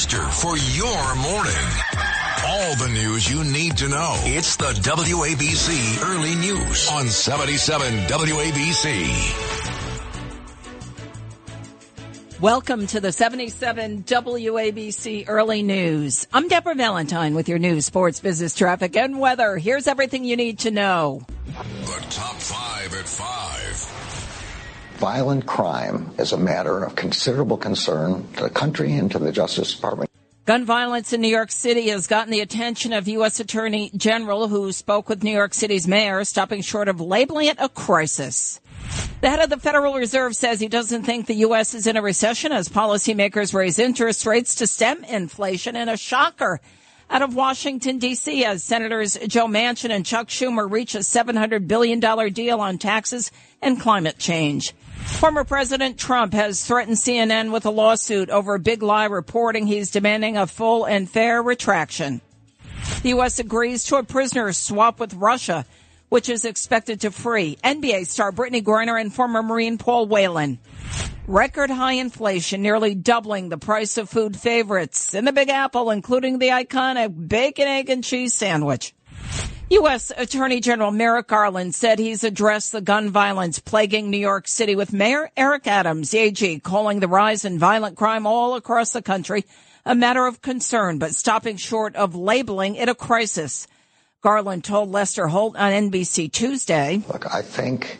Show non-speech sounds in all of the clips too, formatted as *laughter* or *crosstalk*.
booster for your morning. All the news you need to know. It's the WABC Early News on 77 WABC. Welcome to the 77 WABC Early News. I'm Deborah Valentine with your news, sports, business, traffic, and weather. Here's everything you need to know. The top five at five. Violent crime is a matter of considerable concern to the country and to the Justice Department. Gun violence in New York City has gotten the attention of U.S. Attorney General, who spoke with New York City's mayor, stopping short of labeling it a crisis. The head of the Federal Reserve says he doesn't think the U.S. is in a recession as policymakers raise interest rates to stem inflation in a shocker out of Washington, D.C. as Senators Joe Manchin and Chuck Schumer reach a $700 billion deal on taxes and climate change. Former President Trump has threatened CNN with a lawsuit over a big lie reporting he's demanding a full and fair retraction. The U.S. agrees to a prisoner swap with Russia which is expected to free NBA star Brittney Griner and former Marine Paul Whelan. Record high inflation, nearly doubling the price of food favorites in the Big Apple, including the iconic bacon, egg, and cheese sandwich. U.S. Attorney General Merrick Garland said he's addressed the gun violence plaguing New York City with Mayor Eric Adams, AG, calling the rise in violent crime all across the country a matter of concern, but stopping short of labeling it a crisis. Garland told Lester Holt on NBC Tuesday. Look, I think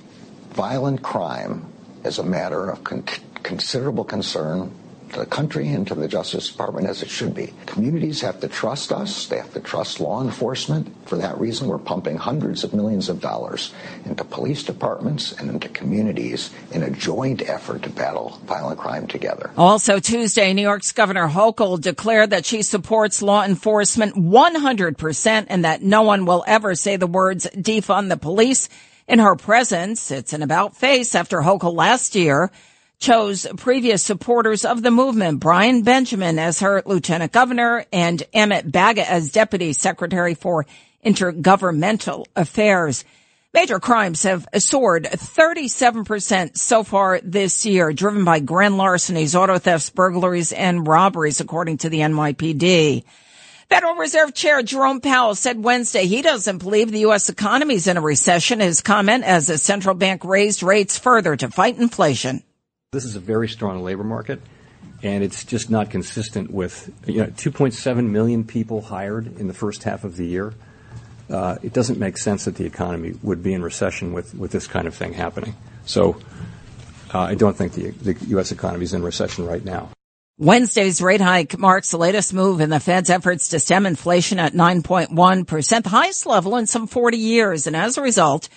violent crime is a matter of con- considerable concern the country and to the Justice Department as it should be. Communities have to trust us. They have to trust law enforcement. For that reason, we're pumping hundreds of millions of dollars into police departments and into communities in a joint effort to battle violent crime together. Also Tuesday, New York's Governor Hochul declared that she supports law enforcement 100% and that no one will ever say the words defund the police in her presence. It's an about face after Hochul last year chose previous supporters of the movement, Brian Benjamin as her lieutenant governor and Emmett Bhagat as deputy secretary for intergovernmental affairs. Major crimes have soared 37% so far this year, driven by grand larcenies, auto thefts, burglaries, and robberies, according to the NYPD. Federal Reserve Chair Jerome Powell said Wednesday he doesn't believe the U.S. economy is in a recession. His comment as the central bank raised rates further to fight inflation. This is a very strong labor market, and it's just not consistent with you know 2.7 million people hired in the first half of the year. Uh, it doesn't make sense that the economy would be in recession with, with this kind of thing happening. So uh, I don't think the, the U.S. economy is in recession right now. Wednesday's rate hike marks the latest move in the Fed's efforts to stem inflation at 9.1%, the highest level in some 40 years. And as a result,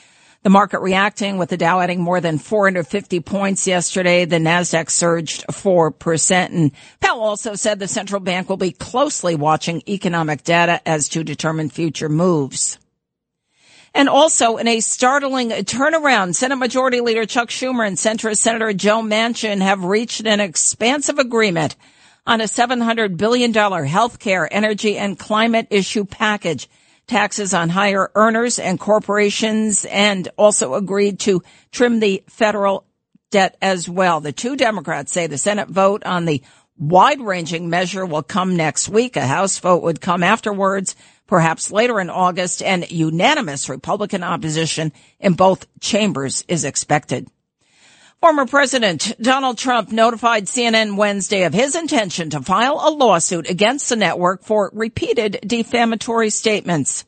the market reacting with the Dow adding more than 450 points yesterday. The Nasdaq surged 4%. And Powell also said the central bank will be closely watching economic data as to determine future moves. And also in a startling turnaround, Senate Majority Leader Chuck Schumer and centrist Senator Joe Manchin have reached an expansive agreement on a $700 billion health care, energy, and climate issue package taxes on higher earners and corporations and also agreed to trim the federal debt as well. The two Democrats say the Senate vote on the wide ranging measure will come next week. A House vote would come afterwards, perhaps later in August, and unanimous Republican opposition in both chambers is expected. Former President Donald Trump notified CNN Wednesday of his intention to file a lawsuit against the network for repeated defamatory statements.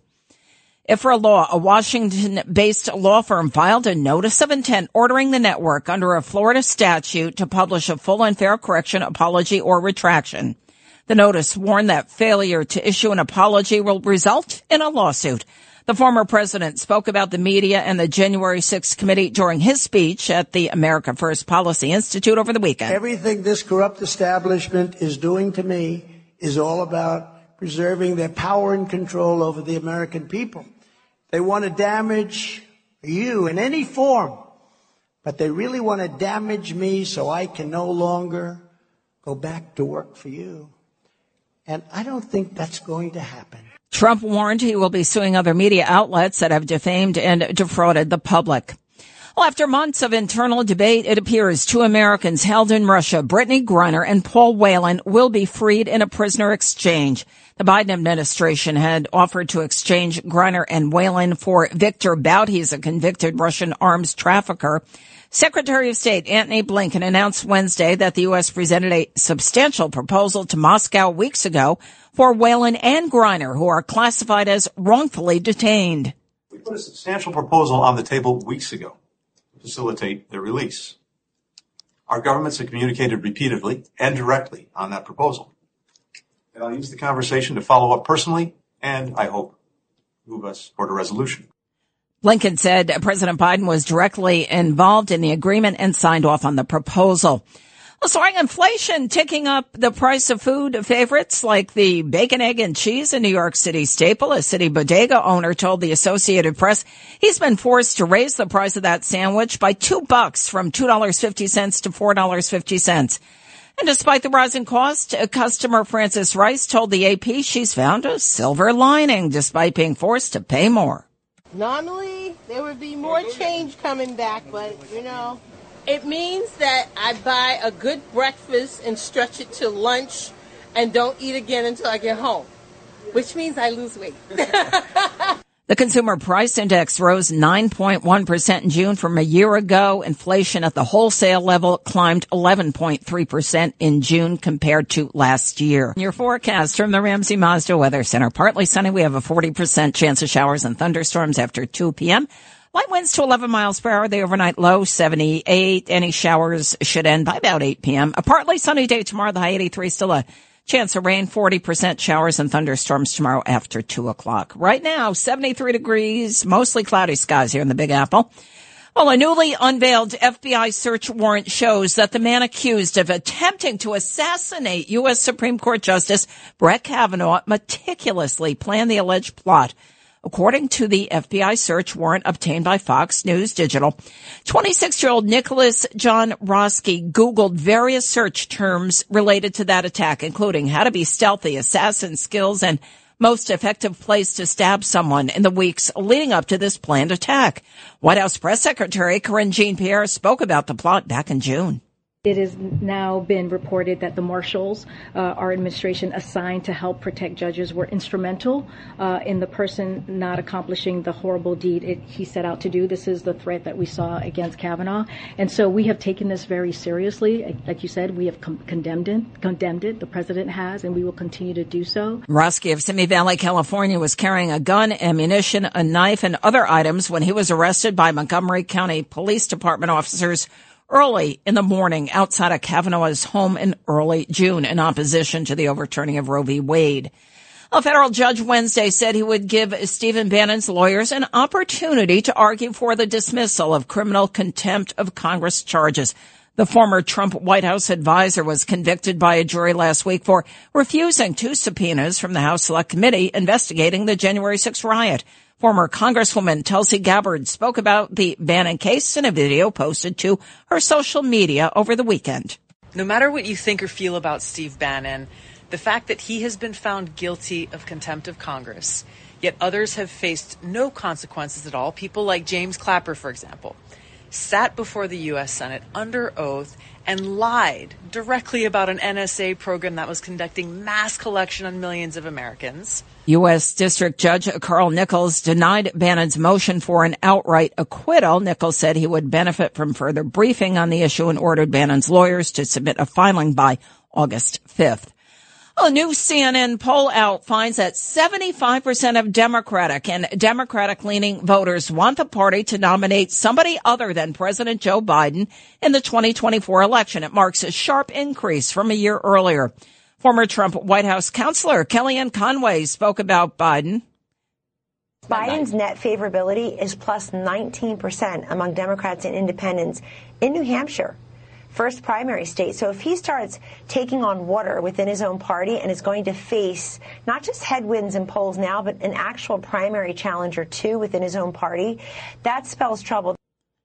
Ifrah Law, a Washington-based law firm, filed a notice of intent ordering the network under a Florida statute to publish a full and fair correction, apology, or retraction. The notice warned that failure to issue an apology will result in a lawsuit. The former president spoke about the media and the January 6th committee during his speech at the America First Policy Institute over the weekend. Everything this corrupt establishment is doing to me is all about preserving their power and control over the American people. They want to damage you in any form, but they really want to damage me so I can no longer go back to work for you. And I don't think that's going to happen. Trump warned he will be suing other media outlets that have defamed and defrauded the public. Well, after months of internal debate, it appears two Americans held in Russia, Brittney Griner and Paul Whelan, will be freed in a prisoner exchange. The Biden administration had offered to exchange Griner and Whelan for Viktor Bout. He's a convicted Russian arms trafficker. Secretary of State Antony Blinken announced Wednesday that the U.S. presented a substantial proposal to Moscow weeks ago for Whelan and Griner, who are classified as wrongfully detained. We put a substantial proposal on the table weeks ago to facilitate their release. Our governments have communicated repeatedly and directly on that proposal. And I'll use the conversation to follow up personally and, I hope, move us toward a resolution. Blinken said President Biden was directly involved in the agreement and signed off on the proposal. Well, soaring inflation ticking up the price of food favorites like the bacon, egg, and cheese in New York City staple. A city bodega owner told the Associated Press he's been forced to raise the price of that sandwich by two bucks from $2.50 to $4.50. And despite the rising cost, a customer Frances Rice told the AP she's found a silver lining despite being forced to pay more. Normally, there would be more change coming back, but you know, it means that I buy a good breakfast and stretch it to lunch and don't eat again until I get home, which means I lose weight. *laughs* The consumer price index rose 9.1% in June from a year ago. Inflation at the wholesale level climbed 11.3% in June compared to last year. Your forecast from the Ramsey Mazda Weather Center. Partly sunny. We have a 40% chance of showers and thunderstorms after 2 p.m. Light winds to 11 miles per hour. The overnight low 78. Any showers should end by about 8 p.m. A partly sunny day tomorrow. The high 83. Still a chance of rain. 40% showers and thunderstorms tomorrow after 2 o'clock. Right now, 73 degrees. Mostly cloudy skies here in the Big Apple. Well, a newly unveiled FBI search warrant shows that the man accused of attempting to assassinate U.S. Supreme Court Justice Brett Kavanaugh meticulously planned the alleged plot according to the FBI search warrant obtained by Fox News Digital. 26 year old Nicholas John Roske Googled various search terms related to that attack, including how to be stealthy, assassin skills, and most effective place to stab someone in the weeks leading up to this planned attack. White House Press Secretary Karine Jean-Pierre spoke about the plot back in June. It has now been reported that the marshals, uh, our administration assigned to help protect judges, were instrumental uh, in the person not accomplishing the horrible deed it, he set out to do. This is the threat that we saw against Kavanaugh, and so we have taken this very seriously. Like you said, we have com- condemned it. Condemned it. The president has, and we will continue to do so. Roske of Simi Valley, California, was carrying a gun, ammunition, a knife, and other items when he was arrested by Montgomery County Police Department officers early in the morning outside of Kavanaugh's home in early June in opposition to the overturning of Roe v. Wade. A federal judge Wednesday said he would give Stephen Bannon's lawyers an opportunity to argue for the dismissal of criminal contempt of Congress charges. The former Trump White House advisor was convicted by a jury last week for refusing two subpoenas from the House Select Committee investigating the January 6 riot. Former Congresswoman Tulsi Gabbard spoke about the Bannon case in a video posted to her social media over the weekend. No matter what you think or feel about Steve Bannon, the fact that he has been found guilty of contempt of Congress, yet others have faced no consequences at all, people like James Clapper, for example, sat before the U.S. Senate under oath and lied directly about an NSA program that was conducting mass collection on millions of Americans. U.S. District Judge Carl Nichols denied Bannon's motion for an outright acquittal. Nichols said he would benefit from further briefing on the issue and ordered Bannon's lawyers to submit a filing by August 5th. A new CNN poll out finds that 75% of Democratic and Democratic leaning voters want the party to nominate somebody other than President Joe Biden in the 2024 election. It marks a sharp increase from a year earlier. Former Trump White House counselor Kellyanne Conway spoke about Biden. Biden's net favorability is plus 19% among Democrats and independents in New Hampshire first primary state. So if he starts taking on water within his own party and is going to face not just headwinds in polls now, but an actual primary challenger too within his own party, that spells trouble.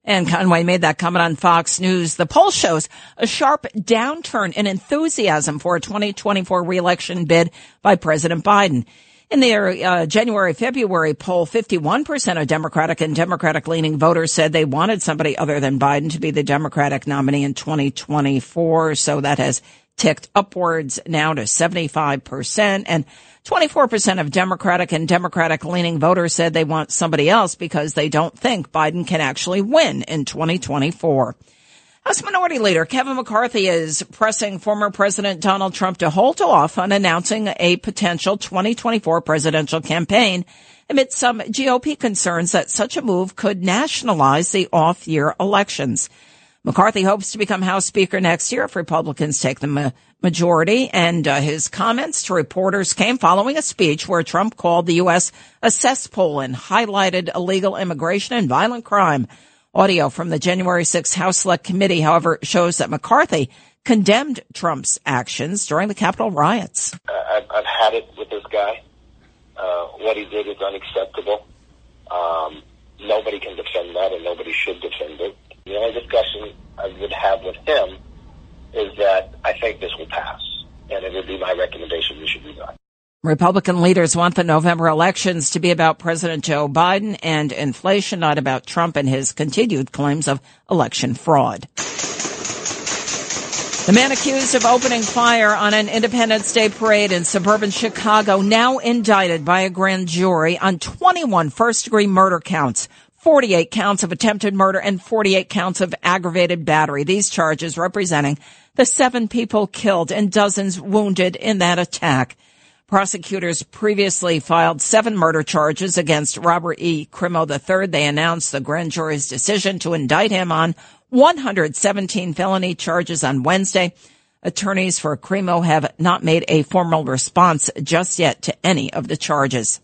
And Conway made that comment on Fox News. The poll shows a sharp downturn in enthusiasm for a 2024 reelection bid by President Biden. In their uh, January February poll, 51% of Democratic and Democratic leaning voters said they wanted somebody other than Biden to be the Democratic nominee in 2024. So that has ticked upwards now to 75%. And 24% of Democratic and Democratic leaning voters said they want somebody else because they don't think Biden can actually win in 2024. House Minority Leader Kevin McCarthy is pressing former President Donald Trump to hold off on announcing a potential 2024 presidential campaign amid some GOP concerns that such a move could nationalize the off-year elections. McCarthy hopes to become House Speaker next year if Republicans take the ma- majority, and uh, his comments to reporters came following a speech where Trump called the U.S. a cesspool and highlighted illegal immigration and violent crime. Audio from the January 6th House Select Committee, however, shows that McCarthy condemned Trump's actions during the Capitol riots. I've, I've had it with this guy. Uh, what he did is unacceptable. Um, nobody can defend that, and nobody should defend it. The only discussion I would have with him is that I think this will pass, and it would be my recommendation we should do that. Republican leaders want the November elections to be about President Joe Biden and inflation, not about Trump and his continued claims of election fraud. The man accused of opening fire on an Independence Day parade in suburban Chicago now indicted by a grand jury on 21 first degree murder counts. 48 counts of attempted murder and 48 counts of aggravated battery. These charges representing the seven people killed and dozens wounded in that attack. Prosecutors previously filed seven murder charges against Robert E. Crimo III. They announced the grand jury's decision to indict him on 117 felony charges on Wednesday. Attorneys for Crimo have not made a formal response just yet to any of the charges.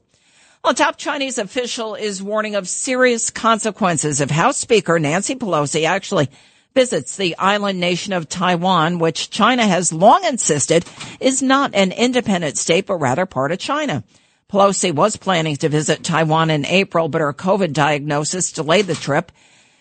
A top Chinese official is warning of serious consequences if House Speaker Nancy Pelosi actually visits the island nation of Taiwan, which China has long insisted is not an independent state, but rather part of China. Pelosi was planning to visit Taiwan in April, but her COVID diagnosis delayed the trip.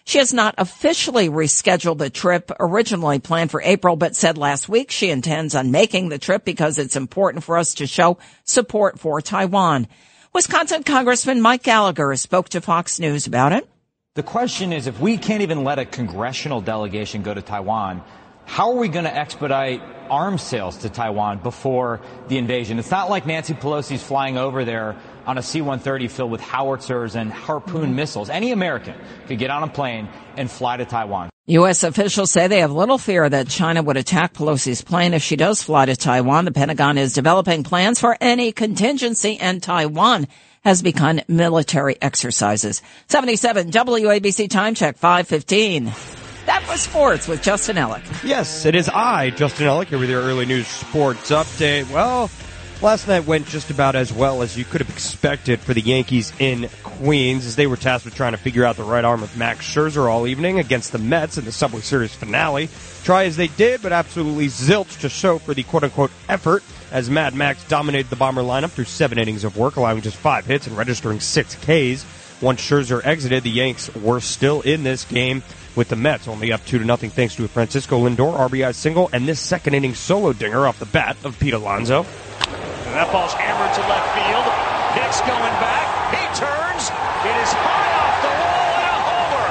She has not officially rescheduled the trip originally planned for April, but said last week she intends on making the trip because it's important for us to show support for Taiwan. Wisconsin Congressman Mike Gallagher spoke to Fox News about it. The question is if we can't even let a congressional delegation go to Taiwan, how are we going to expedite arms sales to Taiwan before the invasion? It's not like Nancy Pelosi's flying over there on a C-130 filled with howitzers and harpoon missiles. Any American could get on a plane and fly to Taiwan. U.S. officials say they have little fear that China would attack Pelosi's plane if she does fly to Taiwan. The Pentagon is developing plans for any contingency and Taiwan has begun military exercises. 77 WABC time check 515. That was sports with Justin Ellick. Yes, it is I, Justin Ellick, here with your early news sports update. Well, last night went just about as well as you could have expected for the Yankees in Queens as they were tasked with trying to figure out the right arm of Max Scherzer all evening against the Mets in the Subway Series finale. Try as they did, but absolutely zilch to show for the quote unquote effort as Mad Max dominated the Bomber lineup through seven innings of work, allowing just five hits and registering six Ks. Once Scherzer exited, the Yanks were still in this game with the Mets only up two to nothing thanks to a Francisco Lindor RBI single and this second inning solo dinger off the bat of Pete Alonso. That ball's hammered to left field. Hicks going back. He turns. It is high off the wall and a homer.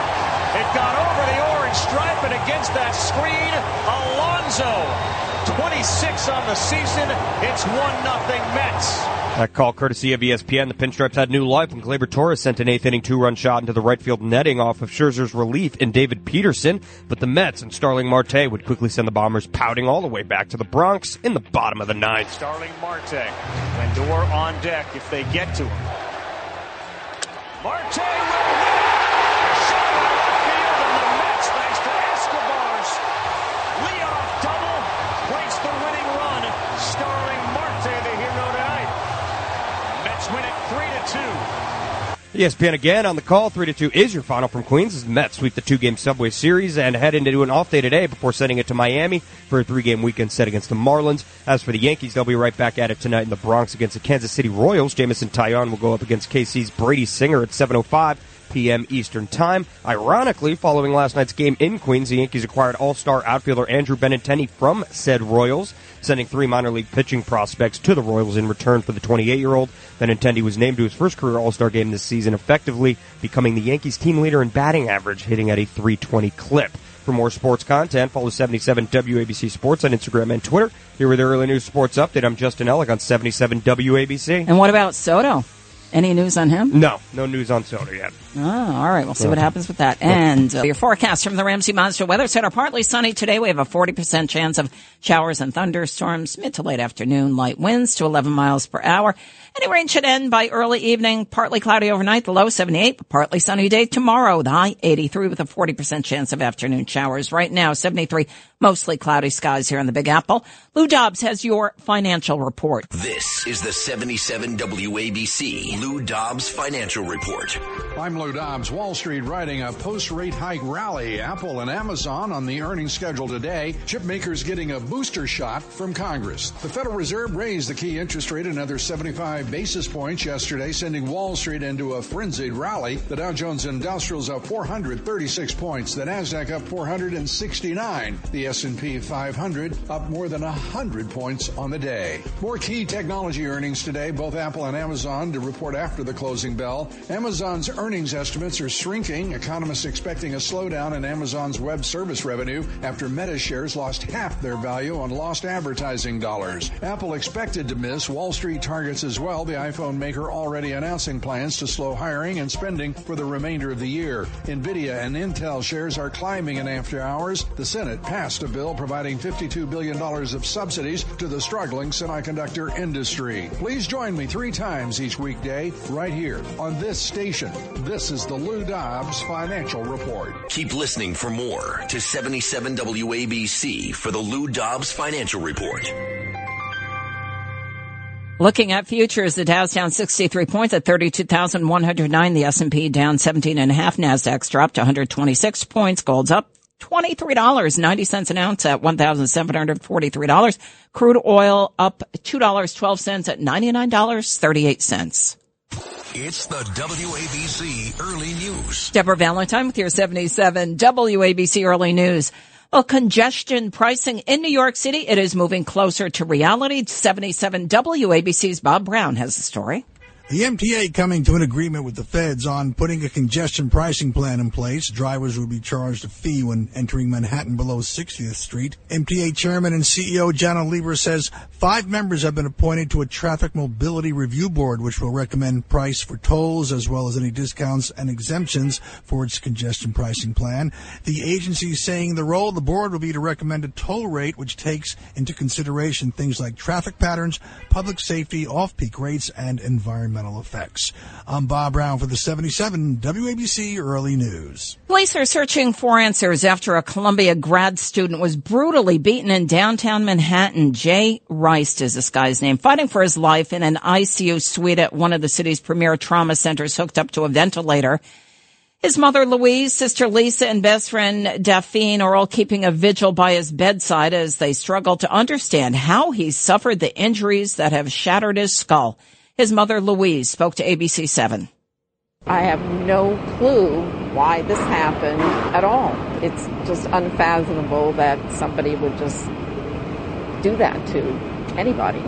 It got over the orange stripe and against that screen, Alonso 26 on the season. It's 1 nothing Mets. That call courtesy of ESPN. The Pinstripes had new life when Gleyber Torres sent an eighth inning two-run shot into the right field netting off of Scherzer's relief in David Peterson. But the Mets and Starling Marte would quickly send the Bombers pouting all the way back to the Bronx in the bottom of the ninth. Starling Marte, Lindor on deck if they get to him. Marte ESPN again on the call. Three to two is your final from Queens as the Mets sweep the two-game Subway Series and head into an off day today before sending it to Miami for a three-game weekend set against the Marlins. As for the Yankees, they'll be right back at it tonight in the Bronx against the Kansas City Royals. Jameson Taillon will go up against KC's Brady Singer at 7:05 p.m. Eastern Time. Ironically, following last night's game in Queens, the Yankees acquired All-Star outfielder Andrew Benintendi from said Royals. sending three minor league pitching prospects to the Royals in return for the 28-year-old. Benintendi was named to his first career All-Star game this season, effectively becoming the Yankees team leader in batting average, hitting at a 320 clip. For more sports content, follow 77 WABC Sports on Instagram and Twitter. Here with the early news sports update, I'm Justin Ellick on 77 WABC. And what about Soto? Any news on him? No, no news on Soto yet. Oh, all right. We'll see what happens with that. And uh, your forecast from the Ramsey Mazda Weather Center. Partly sunny today. We have a 40% chance of showers and thunderstorms mid to late afternoon. Light winds to 11 miles per hour. Any rain should end by early evening. Partly cloudy overnight. The low 78. Partly sunny day tomorrow. The high 83 with a 40% chance of afternoon showers. Right now, 73. Mostly cloudy skies here in the Big Apple. Lou Dobbs has your financial report. This is the 77 WABC Lou Dobbs Financial Report. I'm Dobbs. Wall Street riding a post-rate hike rally. Apple and Amazon on the earnings schedule today. Chipmakers getting a booster shot from Congress. The Federal Reserve raised the key interest rate another 75 basis points yesterday, sending Wall Street into a frenzied rally. The Dow Jones Industrials up 436 points. The Nasdaq up 469. The S&P 500 up more than 100 points on the day. More key technology earnings today. Both Apple and Amazon to report after the closing bell. Amazon's earnings estimates are shrinking. Economists expecting a slowdown in Amazon's web service revenue after Meta shares lost half their value on lost advertising dollars. Apple expected to miss Wall Street targets as well. The iPhone maker already announcing plans to slow hiring and spending for the remainder of the year. Nvidia and Intel shares are climbing in after hours. The Senate passed a bill providing $52 billion of subsidies to the struggling semiconductor industry. Please join me three times each weekday right here on this station. This is the Lou Dobbs Financial Report. Keep listening for more to 77 WABC for the Lou Dobbs Financial Report. Looking at futures, the Dow's down 63 points at 32,109. The S&P down 17 and a half. Nasdaq's dropped 126 points. Gold's up $23.90 an ounce at $1,743. Crude oil up $2.12 at $99.38. It's the WABC Early News. Deborah Valentine with your 77 WABC Early News. Well, congestion pricing in New York City, it is moving closer to reality. 77 WABC's Bob Brown has the story. The MTA coming to an agreement with the feds on putting a congestion pricing plan in place. Drivers will be charged a fee when entering Manhattan below 60th Street. MTA chairman and CEO Janno Lieber says five members have been appointed to a traffic mobility review board, which will recommend price for tolls as well as any discounts and exemptions for its congestion pricing plan. The agency is saying the role of the board will be to recommend a toll rate which takes into consideration things like traffic patterns, public safety, off-peak rates, and environmental effects. I'm Bob Brown for the 77 WABC Early News. Police are searching for answers after a Columbia grad student was brutally beaten in downtown Manhattan. Jay Rice is this guy's name, fighting for his life in an ICU suite at one of the city's premier trauma centers hooked up to a ventilator. His mother Louise, sister Lisa, and best friend Daphne are all keeping a vigil by his bedside as they struggle to understand how he suffered the injuries that have shattered his skull. His mother, Louise, spoke to ABC 7. I have no clue why this happened at all. It's just unfathomable that somebody would just do that to anybody.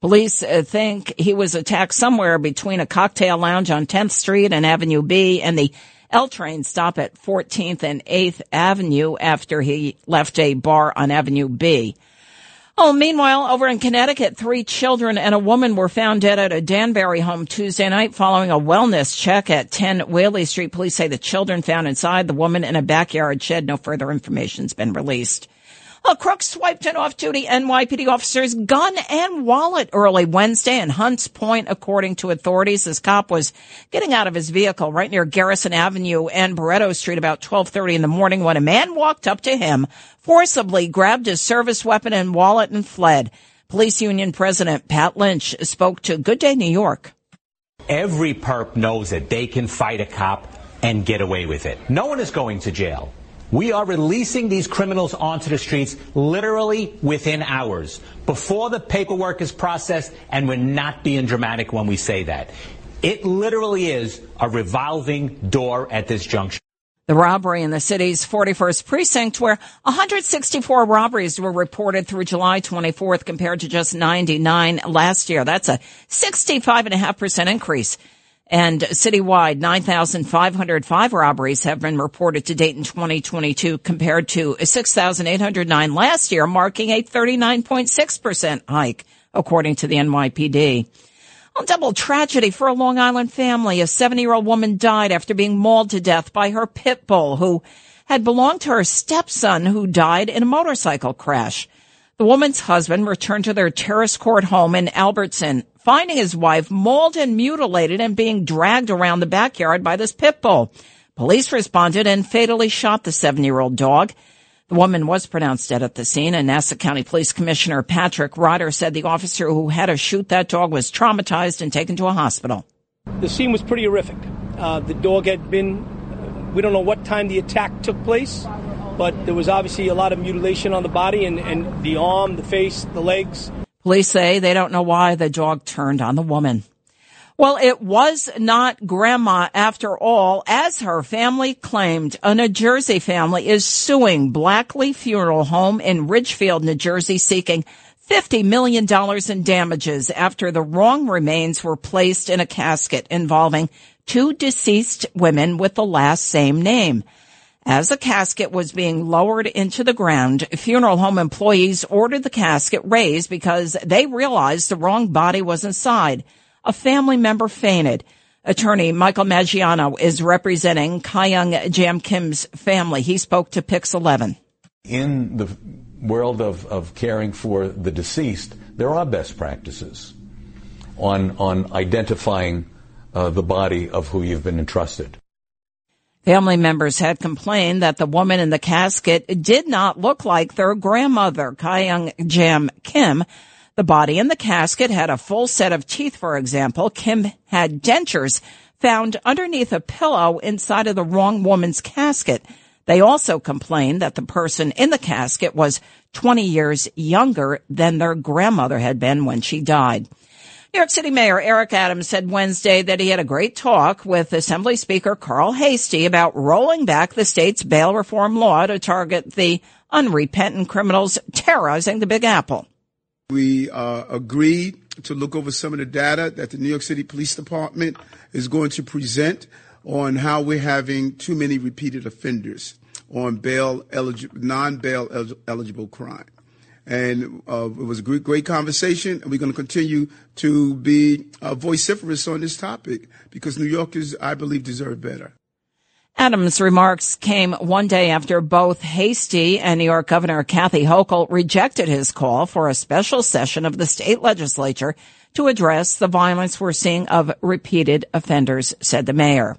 Police uh, think he was attacked somewhere between a cocktail lounge on 10th Street and Avenue B and the L train stop at 14th and 8th Avenue after he left a bar on Avenue B. Oh, meanwhile, over in Connecticut, three children and a woman were found dead at a Danbury home Tuesday night following a wellness check at 10 Whaley Street. Police say the children found inside the woman in a backyard shed. No further information has been released. A crook swiped an off-duty NYPD officer's gun and wallet early Wednesday in Hunts Point, according to authorities. This cop was getting out of his vehicle right near Garrison Avenue and Barretto Street about 1230 in the morning when a man walked up to him, forcibly grabbed his service weapon and wallet and fled. Police Union President Pat Lynch spoke to Good Day New York. Every perp knows that they can fight a cop and get away with it. No one is going to jail. We are releasing these criminals onto the streets literally within hours, before the paperwork is processed, and we're not being dramatic when we say that. It literally is a revolving door at this junction. The robbery in the city's 41st precinct where 164 robberies were reported through July 24th compared to just 99 last year. That's a 65.5% increase. And citywide, 9,505 robberies have been reported to date in 2022 compared to 6,809 last year, marking a 39.6% hike, according to the NYPD. Well, double tragedy for a Long Island family. A 70 year old woman died after being mauled to death by her pit bull who had belonged to her stepson who died in a motorcycle crash. The woman's husband returned to their terrace court home in Albertson, finding his wife mauled and mutilated and being dragged around the backyard by this pit bull. Police responded and fatally shot the seven year old dog. The woman was pronounced dead at the scene, and Nassau County Police Commissioner Patrick Ryder said the officer who had to shoot that dog was traumatized and taken to a hospital. The scene was pretty horrific. Uh, the dog had been, we don't know what time the attack took place, but there was obviously a lot of mutilation on the body and, and the arm, the face, the legs. Police say they don't know why the dog turned on the woman. Well, it was not grandma after all, as her family claimed. A New Jersey family is suing Blackley Funeral Home in Ridgefield, New Jersey, seeking $50 million in damages after the wrong remains were placed in a casket involving two deceased women with the last same name. As the casket was being lowered into the ground, funeral home employees ordered the casket raised because they realized the wrong body was inside. A family member fainted. Attorney Michael Maggiano is representing Kyung Jam Kim's family. He spoke to Pix 11. In the world of, of caring for the deceased, there are best practices on, on identifying uh, the body of who you've been entrusted. Family members had complained that the woman in the casket did not look like their grandmother, Kyung Jam Kim. The body in the casket had a full set of teeth, for example. Kim had dentures found underneath a pillow inside of the wrong woman's casket. They also complained that the person in the casket was 20 years younger than their grandmother had been when she died. New York City Mayor Eric Adams said Wednesday that he had a great talk with Assembly Speaker Carl Heastie about rolling back the state's bail reform law to target the unrepentant criminals terrorizing the Big Apple. We uh, agreed to look over some of the data that the New York City Police Department is going to present on how we're having too many repeated offenders on bail eligible, non-bail eligible crime and uh, it was a great, great conversation. And we're going to continue to be uh, vociferous on this topic because New Yorkers, I believe, deserve better. Adams' remarks came one day after both Heastie and New York Governor Kathy Hochul rejected his call for a special session of the state legislature to address the violence we're seeing of repeated offenders, said the mayor.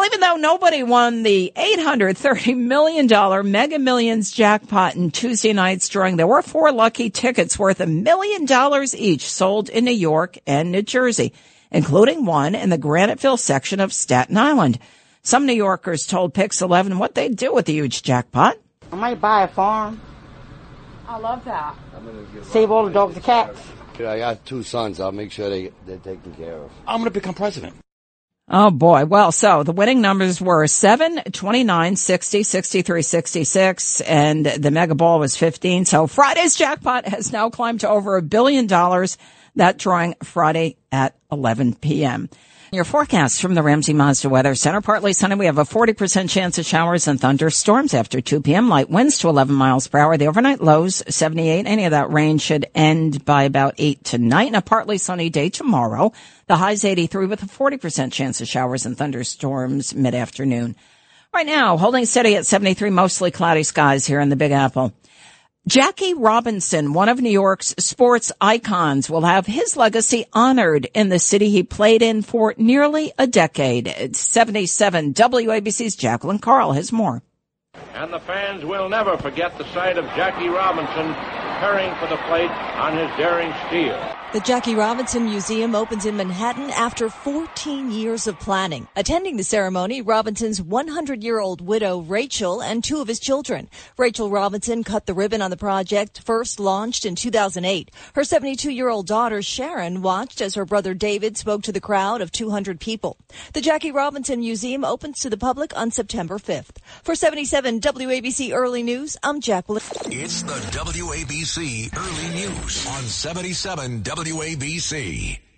Well, even though nobody won the $830 million Mega Millions jackpot in Tuesday night's drawing, there were four lucky tickets worth a million dollars each sold in New York and New Jersey, including one in the Graniteville section of Staten Island. Some New Yorkers told Pix 11 what they'd do with the huge jackpot. I might buy a farm. I love that. Save all the dogs and cats. I got two sons. I'll make sure they, they're taken care of. I'm going to become president. Oh boy. Well, so the winning numbers were 7, 29, 60, 63, 66, and the mega ball was 15. So Friday's jackpot has now climbed to over a billion dollars. That drawing Friday at 11 p.m. Your forecast from the Ramsey Mazda Weather Center. Partly sunny. We have a 40% chance of showers and thunderstorms after 2 p.m. Light winds to 11 miles per hour. The overnight lows 78. Any of that rain should end by about 8 tonight. And a partly sunny day tomorrow. The high's 83 with a 40% chance of showers and thunderstorms mid-afternoon. Right now, holding steady at 73, mostly cloudy skies here in the Big Apple. Jackie Robinson, one of New York's sports icons, will have his legacy honored in the city he played in for nearly a decade. It's 77 WABC's Jacqueline Carl has more. And the fans will never forget the sight of Jackie Robinson preparing for the plate on his daring steal. The Jackie Robinson Museum opens in Manhattan after 14 years of planning. Attending the ceremony, Robinson's 100 year old widow, Rachel, and two of his children. Rachel Robinson cut the ribbon on the project, first launched in 2008. Her 72 year old daughter, Sharon, watched as her brother David spoke to the crowd of 200 people. The Jackie Robinson Museum opens to the public on September 5th. For 77 WABC Early News, I'm Jacqueline. It's the WABC Early News on 77 WABC.